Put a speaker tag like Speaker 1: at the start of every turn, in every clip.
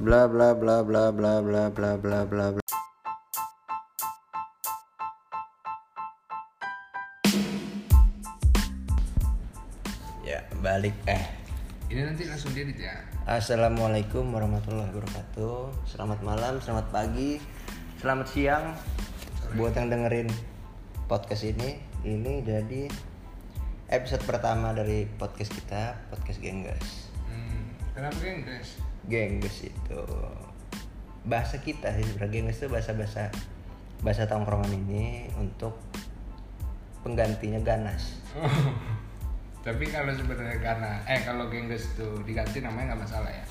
Speaker 1: bla bla bla bla bla bla bla bla bla bla. Ya balik eh.
Speaker 2: Ini nanti langsung diedit ya.
Speaker 1: assalamualaikum warahmatullahi wabarakatuh. Selamat malam selamat pagi selamat siang. Buat yang dengerin podcast ini ini jadi episode pertama dari podcast kita podcast genggas
Speaker 2: Hmm. Kenapa geng
Speaker 1: gengges itu bahasa kita sih sebenarnya gengges itu bahasa bahasa bahasa tongkrongan ini untuk penggantinya ganas
Speaker 2: Tapi kalau sebenarnya karena eh kalau gengges itu diganti namanya nggak masalah ya.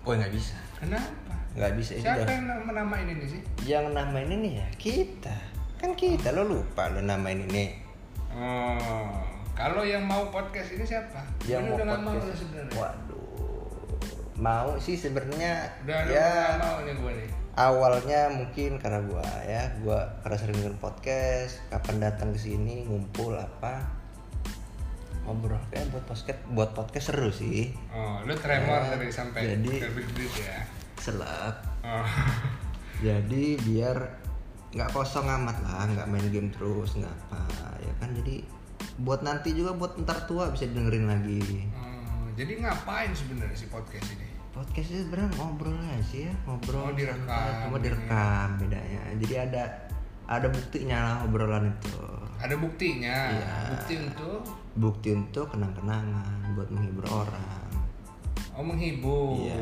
Speaker 1: oh nggak bisa
Speaker 2: Kenapa?
Speaker 1: nggak bisa itu
Speaker 2: Siapa
Speaker 1: udah
Speaker 2: yang nama- menamain ini sih?
Speaker 1: yang namain ini ya kita kan kita lo lupa lo namain ini
Speaker 2: Oh, kalau yang mau podcast ini siapa?
Speaker 1: yang
Speaker 2: ini
Speaker 1: mau
Speaker 2: udah
Speaker 1: podcast
Speaker 2: sebenarnya.
Speaker 1: Mau sih sebenarnya
Speaker 2: ya. mau nih gue nih.
Speaker 1: awalnya mungkin karena gua ya gua karena sering dengerin podcast kapan datang ke sini ngumpul apa ngobrol kayak buat podcast buat podcast seru sih
Speaker 2: Oh, lu tremor
Speaker 1: Ya,
Speaker 2: dari sampai
Speaker 1: jadi-
Speaker 2: ya.
Speaker 1: selap
Speaker 2: Oh.
Speaker 1: jadi biar nggak kosong amat lah nggak main game terus nggak apa ya kan jadi buat nanti juga buat ntar tua bisa dengerin lagi
Speaker 2: Oh, jadi ngapain sebenarnya si podcast ini?
Speaker 1: Podcast itu sebenarnya ngobrol aja sih ya ngobrol
Speaker 2: Oh, direkam
Speaker 1: cuma
Speaker 2: ini.
Speaker 1: direkam bedanya jadi ada ada buktinya lah obrolan itu
Speaker 2: Ada buktinya.
Speaker 1: Iya.
Speaker 2: Bukti untuk
Speaker 1: bukti untuk kenang-kenangan buat menghibur orang
Speaker 2: oh menghibur.
Speaker 1: Iya,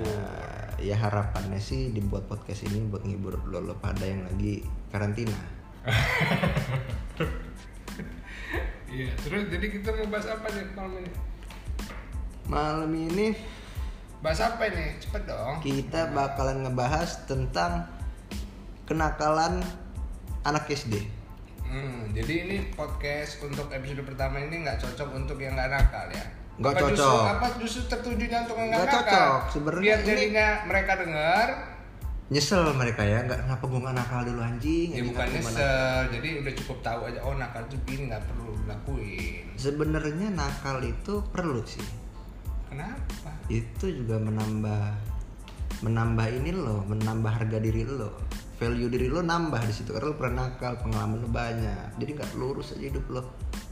Speaker 1: ya harapannya sih dibuat podcast ini buat menghibur lo, lo pada yang lagi karantina.
Speaker 2: Iya, terus jadi kita mau bahas apa nih malam ini?
Speaker 1: Malam ini
Speaker 2: Bahas apa ini? Cepet dong.
Speaker 1: kita bakalan ngebahas tentang kenakalan anak SD.
Speaker 2: Hmm, jadi ini podcast untuk episode pertama ini nggak cocok untuk yang nggak nakal ya?
Speaker 1: Nggak
Speaker 2: Apa Justru,
Speaker 1: cocok.
Speaker 2: apa justru tertujunya untuk yang nggak nakal?
Speaker 1: cocok. Sebenarnya
Speaker 2: Biar
Speaker 1: ini-
Speaker 2: jadinya mereka dengar,
Speaker 1: Nyesel mereka ya, nggak kenapa gue nggak nakal dulu anjing.
Speaker 2: ya bukan
Speaker 1: gua nakal.
Speaker 2: nyesel. Jadi udah cukup tahu aja. Oh nakal tuh gini nggak perlu lakuin.
Speaker 1: Sebenarnya nakal itu perlu sih.
Speaker 2: Kenapa?
Speaker 1: Itu juga menambah menambah ini lo, menambah harga diri lo. Value diri lo nambah di situ karena lo pernah nakal, pengalaman lo banyak. Jadi nggak lurus aja hidup lo.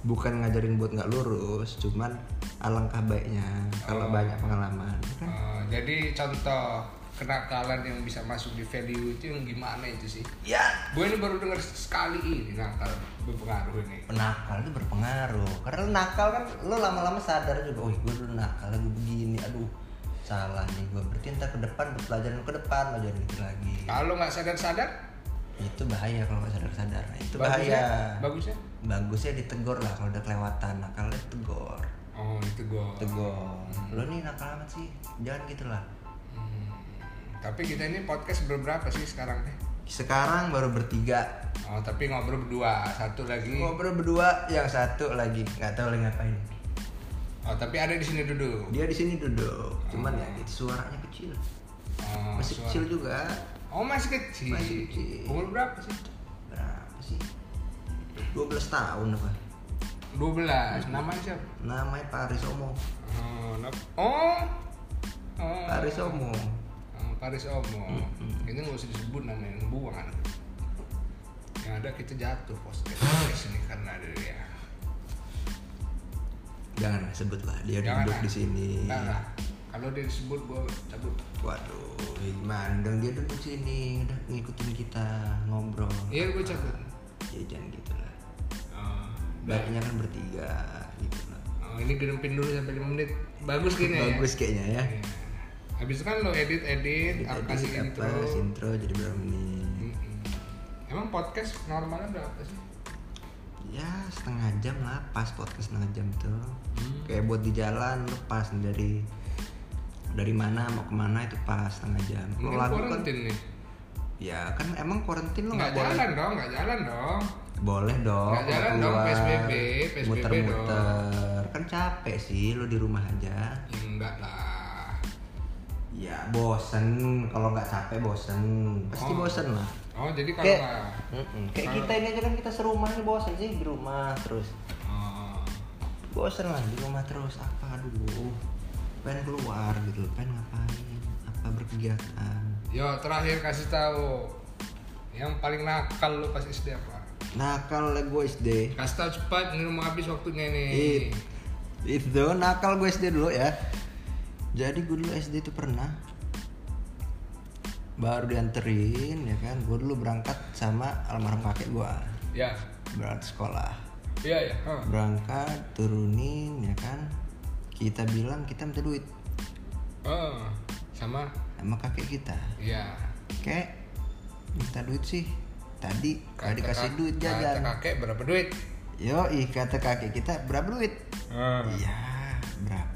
Speaker 1: Bukan ngajarin buat nggak lurus, cuman alangkah baiknya kalau
Speaker 2: Oh.
Speaker 1: banyak pengalaman. ya Kan?
Speaker 2: Oh, jadi contoh kenakalan yang bisa masuk di value itu yang gimana itu sih?
Speaker 1: Ya,
Speaker 2: Gue ini baru dengar sekali ini nakal berpengaruh ini.
Speaker 1: nakal itu berpengaruh. Karena nakal kan lo lama-lama sadar juga oh gue dulu nakal gue begini aduh salah nih gue berarti ntar ke depan pelajaran ke depan lo jangan gitu lagi.
Speaker 2: Kalau nggak sadar-sadar,
Speaker 1: itu bahaya kalau nggak sadar-sadar. Nah, itu
Speaker 2: bagusnya,
Speaker 1: bahaya.
Speaker 2: Bagusnya.
Speaker 1: bagusnya ditegur lah kalau udah kelewatan. Nakalnya tegur
Speaker 2: Oh itu gue.
Speaker 1: tegur lo nih nakal amat sih. Jangan gitu lah.
Speaker 2: Hmm. Tapi kita ini podcast berberapa sih sekarang nih?
Speaker 1: sekarang baru bertiga
Speaker 2: Oh tapi ngobrol berdua, satu lagi.
Speaker 1: ngobrol berdua yang satu lagi nggak tahu lagi ngapain
Speaker 2: Oh tapi ada di sini duduk.
Speaker 1: dia di sini duduk cuman ya gitu suaranya kecil
Speaker 2: Oh,
Speaker 1: masih
Speaker 2: suara-
Speaker 1: kecil juga
Speaker 2: Oh masih kecil.
Speaker 1: Masih kecil.
Speaker 2: Umur berapa sih?
Speaker 1: berapa sih 12 tahun apa
Speaker 2: 12 Namanya siapa?
Speaker 1: namanya Paris Omo
Speaker 2: Oh, nap- oh. oh.
Speaker 1: Paris Omo
Speaker 2: Paris Omo. Ini nggak usah disebut namanya, anak. Yang ada kita jatuh podcast podcast ini karena ada dia.
Speaker 1: jangan sebut lah dia
Speaker 2: Jangan
Speaker 1: duduk
Speaker 2: lah.
Speaker 1: di sini
Speaker 2: lah. Kalau dia disebut gue cabut.
Speaker 1: waduh gimana dong dia duduk sini udah ngikutin kita ngobrol
Speaker 2: Iya gue cabut.
Speaker 1: ya jangan gitu lah
Speaker 2: Oh,
Speaker 1: baiknya kan bertiga gitu lah
Speaker 2: oh, ini gerempin dulu sampai 5 menit. Bagus gini ya.
Speaker 1: bagus kayaknya ya
Speaker 2: Iya. Habis itu kan lo edit edit,
Speaker 1: Edit,
Speaker 2: kasih
Speaker 1: edit,
Speaker 2: intro.
Speaker 1: apa, kasih intro jadi berapa menit
Speaker 2: Mm-mm. Emang podcast normalnya berapa sih?
Speaker 1: ya setengah jam lah pas podcast setengah jam tuh
Speaker 2: Hmm.
Speaker 1: kayak buat di jalan lu pas dari dari mana mau ke mana itu pas setengah jam kalau lagu kan
Speaker 2: nih.
Speaker 1: ya kan emang karantin lu
Speaker 2: Nggak jalan dong, nggak jalan dong.
Speaker 1: boleh dong
Speaker 2: Nggak jalan
Speaker 1: kalau
Speaker 2: dong,
Speaker 1: keluar,
Speaker 2: PSBB, PSBB
Speaker 1: muter-muter kan capek sih lu di rumah aja
Speaker 2: Enggak lah.
Speaker 1: Ya bosen kalau nggak capek bosen pasti
Speaker 2: Oh.
Speaker 1: bosen lah
Speaker 2: Oh jadi kalau
Speaker 1: kayak
Speaker 2: nggak.
Speaker 1: Mm-mm. kayak kita ini aja kan kita serumah ini bosen sih di rumah terus
Speaker 2: Oh.
Speaker 1: bosen lah di rumah terus apa dulu pengen keluar gitu pengen ngapain apa berkegiatan
Speaker 2: Yo terakhir kasih tahu yang paling nakal lu pas SD apa?
Speaker 1: nakal lah gue SD
Speaker 2: Kasih tahu cepat, ini mau habis waktunya nih.
Speaker 1: It, itu nakal gue SD dulu ya jadi gue dulu SD itu pernah. Baru dianterin ya kan? Gue dulu berangkat sama almarhum kakek gue
Speaker 2: Ya,
Speaker 1: berangkat sekolah.
Speaker 2: Iya ya. Hah.
Speaker 1: berangkat turunin ya kan? Kita bilang kita minta duit.
Speaker 2: Oh, sama,
Speaker 1: sama kakek kita.
Speaker 2: Iya.
Speaker 1: kek minta duit sih. Tadi
Speaker 2: Kata
Speaker 1: dikasih duit
Speaker 2: Kata
Speaker 1: jajan
Speaker 2: kakek berapa duit?
Speaker 1: yo ih kata kakek kita berapa duit. Iya,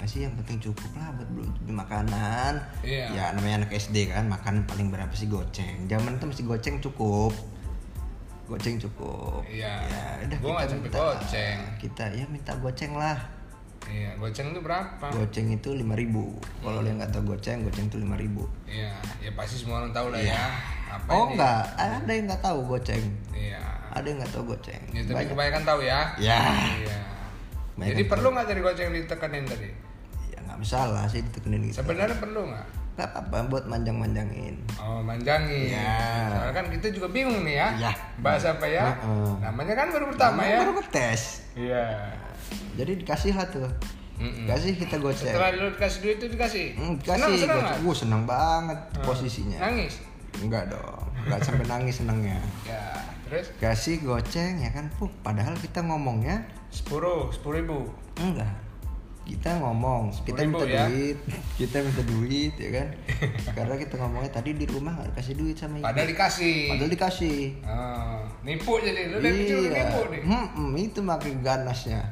Speaker 1: berapa sih yang penting cukup lah buat beli beli makanan.
Speaker 2: Iya.
Speaker 1: Ya namanya anak SD kan, makan paling berapa sih goceng. Zaman itu masih goceng cukup. Goceng cukup.
Speaker 2: Iya.
Speaker 1: Ya, udah
Speaker 2: Gua
Speaker 1: kita minta.
Speaker 2: goceng.
Speaker 1: Kita ya minta goceng lah.
Speaker 2: Iya, goceng itu berapa?
Speaker 1: Goceng itu 5000 Kalau
Speaker 2: Hmm.
Speaker 1: yang nggak tahu goceng, goceng itu 5000
Speaker 2: Iya, ya pasti semua orang tahu lah ya. Apa
Speaker 1: Oh
Speaker 2: ini?
Speaker 1: enggak, ada yang nggak tahu goceng.
Speaker 2: Iya.
Speaker 1: Ada yang nggak tahu goceng.
Speaker 2: Ya, tapi
Speaker 1: Banyak.
Speaker 2: kebanyakan tahu ya.
Speaker 1: Ya.
Speaker 2: Iya.
Speaker 1: Banyak
Speaker 2: Jadi perlu nggak dari goceng ditekanin tadi?
Speaker 1: Ya masalah sih ditekenin gitu.
Speaker 2: Sebenarnya perlu nggak?
Speaker 1: Nggak apa-apa buat manjang-manjangin.
Speaker 2: Oh, manjangin.
Speaker 1: Iya.
Speaker 2: Soalnya kan kita juga bingung nih ya.
Speaker 1: Iya.
Speaker 2: Bahas apa ya?
Speaker 1: Heeh.
Speaker 2: Namanya kan baru pertama
Speaker 1: Namanya
Speaker 2: ya.
Speaker 1: Baru ngetes.
Speaker 2: Iya.
Speaker 1: Jadi dikasih lah tuh.
Speaker 2: Mm-mm.
Speaker 1: Kasih kita goceng.
Speaker 2: Setelah lu dikasih duit itu dikasih.
Speaker 1: Hmm,
Speaker 2: senang,
Speaker 1: kasih
Speaker 2: senang?
Speaker 1: Wuh, senang banget
Speaker 2: Hmm.
Speaker 1: posisinya.
Speaker 2: Nangis.
Speaker 1: Enggak dong. Enggak sampai nangis senangnya.
Speaker 2: Ya, terus
Speaker 1: Kasih goceng ya kan. Puh, padahal kita ngomongnya
Speaker 2: sepuluh, sepuluh ribu.
Speaker 1: enggak. Kita ngomong, kita minta
Speaker 2: 10.000 ya.
Speaker 1: duit, kita minta duit ya kan. Karena kita ngomongnya tadi di rumah nggak dikasih duit sama ibu.
Speaker 2: Padahal dikasih.
Speaker 1: Padahal dikasih.
Speaker 2: Ah, nipu jadi lu dari kecil
Speaker 1: Iya.
Speaker 2: nipu nih.
Speaker 1: Hmm, hmm, itu makin ganasnya.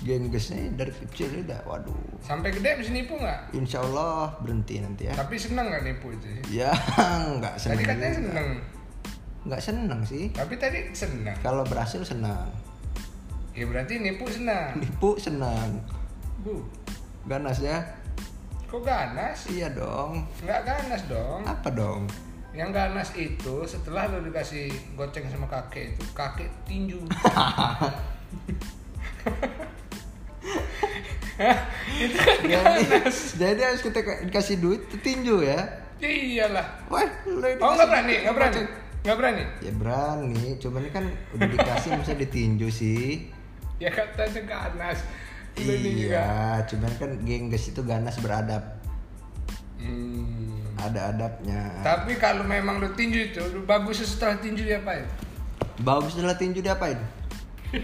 Speaker 1: Genggesnya dari kecil udah, waduh.
Speaker 2: Sampai gede bisa nipu nggak?
Speaker 1: Insya Allah berhenti nanti ya.
Speaker 2: Tapi seneng nggak nipu itu?
Speaker 1: Ya nggak seneng.
Speaker 2: Tadi katanya
Speaker 1: juga.
Speaker 2: seneng.
Speaker 1: Nggak seneng sih.
Speaker 2: Tapi tadi seneng.
Speaker 1: Kalau berhasil senang.
Speaker 2: Ya berarti nipu senang.
Speaker 1: Nipu senang.
Speaker 2: Bu,
Speaker 1: Ganas ya?
Speaker 2: kok ganas?
Speaker 1: Iya dong.
Speaker 2: Nggak ganas dong.
Speaker 1: Apa dong?
Speaker 2: Yang ganas itu setelah lu dikasih goceng sama kakek itu kakek tinju. itu kan
Speaker 1: Jadi,
Speaker 2: ganas.
Speaker 1: jadi harus kita ka- dikasih duit tinju ya?
Speaker 2: Iyalah.
Speaker 1: Wah, lu
Speaker 2: Oh nggak berani, nggak berani, nggak berani.
Speaker 1: Ya berani, cuman kan udah dikasih masa ditinju sih.
Speaker 2: Ya katanya ganas. Ini juga.
Speaker 1: Iya, cuman kan gengges itu ganas beradab.
Speaker 2: Hmm.
Speaker 1: Ada adabnya.
Speaker 2: Tapi kalau memang lu tinju itu, lu bagus setelah tinju diapain?
Speaker 1: Bagus setelah tinju diapain?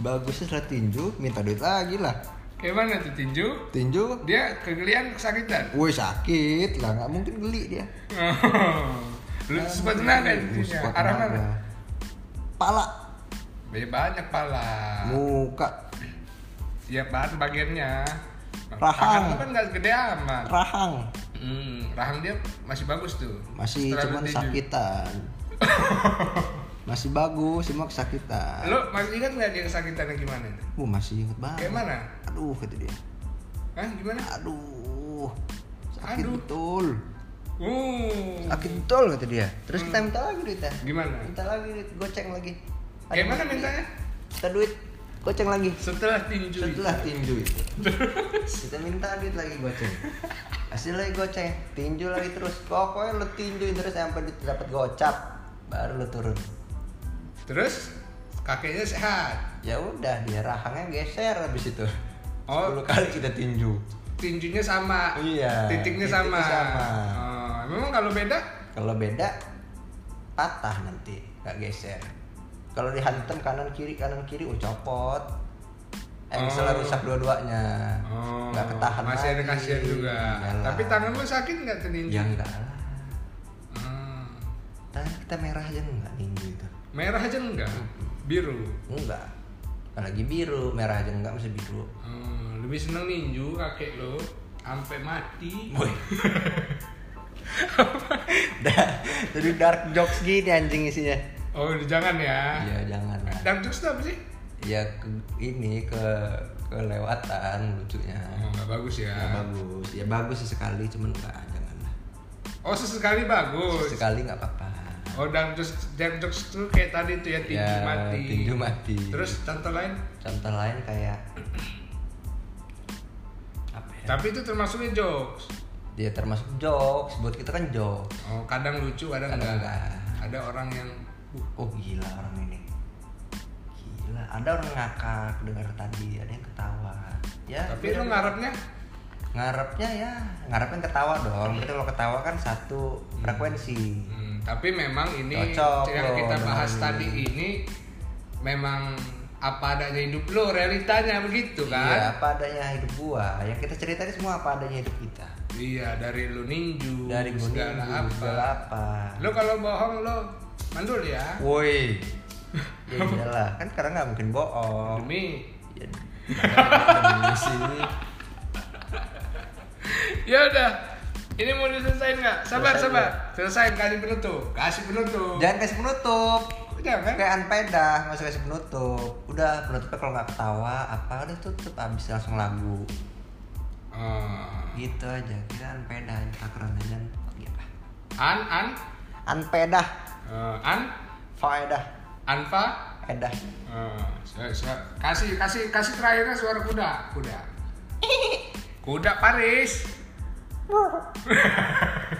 Speaker 1: Bagus setelah tinju, minta duit lagi lah.
Speaker 2: Kayak mana tuh tinju?
Speaker 1: Tinju,
Speaker 2: Dia kegelian kesakitan.
Speaker 1: woi sakit lah, nggak mungkin geli dia.
Speaker 2: lu sepatu naga tinjunya.
Speaker 1: Squat
Speaker 2: Arah
Speaker 1: naga.
Speaker 2: mana?
Speaker 1: Pala,
Speaker 2: Banyak banyak pala.
Speaker 1: muka,
Speaker 2: Ya bahan bagiannya.
Speaker 1: Rahang.
Speaker 2: Lu kan nggak gede amat.
Speaker 1: rahang,
Speaker 2: Hmm, rahang dia masih bagus tuh.
Speaker 1: masih
Speaker 2: Setelah
Speaker 1: cuman sakitan. masih bagus, cuma kesakitan.
Speaker 2: Lu masih ingat nggak dia kesakitannya gimana?
Speaker 1: Uh, masih inget banget.
Speaker 2: Kayak mana?
Speaker 1: Aduh, kata dia.
Speaker 2: Hah, gimana?
Speaker 1: Aduh, sakit
Speaker 2: Aduh.
Speaker 1: betul.
Speaker 2: Uh,
Speaker 1: Sakit betul kata dia. Terus kita minta lagi duitnya.
Speaker 2: gimana?
Speaker 1: Minta lagi duit, goceng lagi.
Speaker 2: Kayak mana mintanya?
Speaker 1: Minta duit, goceng lagi.
Speaker 2: Setelah tinju.
Speaker 1: Setelah tinju itu. kita minta duit lagi goceng. Hasil lagi goceng, tinju lagi terus. Pokoknya lu tinju terus sampai dapat gocap, baru lu turun.
Speaker 2: Terus kakeknya sehat.
Speaker 1: Ya udah, dia rahangnya geser habis itu.
Speaker 2: Oh.
Speaker 1: 10 kali kita tinju.
Speaker 2: Tinjunya sama.
Speaker 1: Iya,
Speaker 2: Titiknya
Speaker 1: titiknya
Speaker 2: sama.
Speaker 1: sama.
Speaker 2: Oh, memang kalau beda
Speaker 1: Kalau beda patah nanti, nggak geser. Kalau dihantam kanan kiri kanan kiri, oh copot. Engsel
Speaker 2: Oh.
Speaker 1: rusak dua-duanya.
Speaker 2: Oh,
Speaker 1: Nggak ketahan
Speaker 2: Masih ada
Speaker 1: lagi.
Speaker 2: kasihan juga.
Speaker 1: Iyalah.
Speaker 2: Tapi tangan lu sakit nggak tuh ninju?
Speaker 1: Ya enggak lah.
Speaker 2: Hmm.
Speaker 1: Tangan kita merah aja enggak ninju itu.
Speaker 2: Merah aja enggak? Biru.
Speaker 1: Enggak. Apalagi biru, merah aja enggak masih biru.
Speaker 2: Hmm, lebih seneng ninju kakek lo sampai mati.
Speaker 1: Boy. Dah, jadi dark jokes gini anjing isinya.
Speaker 2: Oh, jangan ya.
Speaker 1: Iya, jangan.
Speaker 2: Dark jokes apa sih?
Speaker 1: Ya ke, ini ke kelewatan lucunya.
Speaker 2: Oh, bagus ya.
Speaker 1: Ya bagus, ya bagus sesekali cuman enggak jangan lah.
Speaker 2: Oh, sesekali bagus.
Speaker 1: Sekali nggak apa-apa.
Speaker 2: Oh, dark jokes, dark jokes itu kayak tadi tuh ya tinju
Speaker 1: Ya,
Speaker 2: mati.
Speaker 1: tinju mati.
Speaker 2: Terus contoh lain?
Speaker 1: Contoh lain kayak apa ya?
Speaker 2: Tapi itu termasuknya jokes.
Speaker 1: dia termasuk jokes buat kita kan jokes
Speaker 2: Oh, kadang lucu, kadang,
Speaker 1: Kadang
Speaker 2: enggak.
Speaker 1: enggak.
Speaker 2: Ada orang yang
Speaker 1: oh gila orang ini. Gila ada orang ngakak dengar tadi ada yang ketawa. Ya
Speaker 2: tapi lu ngarepnya?
Speaker 1: Ngarepnya ya ngarepnya ketawa dong. Kita kalau ketawa kan satu frekuensi.
Speaker 2: Hmm, tapi memang ini
Speaker 1: Cocok
Speaker 2: yang
Speaker 1: lo
Speaker 2: kita bahas
Speaker 1: ini.
Speaker 2: tadi ini memang apa adanya hidup lo, realitanya begitu
Speaker 1: iya
Speaker 2: kan?
Speaker 1: apa adanya hidup gua. Yang kita ceritain semua apa adanya hidup kita.
Speaker 2: Iya, dari lu ninju,
Speaker 1: dari gunung
Speaker 2: segala apa.
Speaker 1: segala apa.
Speaker 2: Lo kalau bohong lo mandul ya.
Speaker 1: woi ya iyalah kan sekarang nggak mungkin bohong
Speaker 2: Demi
Speaker 1: ya, di sini
Speaker 2: Ya udah. Ini mau diselesain nggak? Sabar, sabar. Selesain kasih penutup. Kasih penutup.
Speaker 1: jangan kasih penutup
Speaker 2: Jangan.
Speaker 1: kayak anpedah nggak usah kasih penutup udah penutupnya kalau nggak ketawa apa udah tutup abis langsung lagu
Speaker 2: Oh.
Speaker 1: gitu aja kita takaran aja apa
Speaker 2: An, an,
Speaker 1: anpedah
Speaker 2: Eh, an,
Speaker 1: faedah
Speaker 2: anfa.
Speaker 1: edah
Speaker 2: Eh, su- su- kasih, kasih, kasih terakhirnya suara kuda, kuda. Kuda Paris.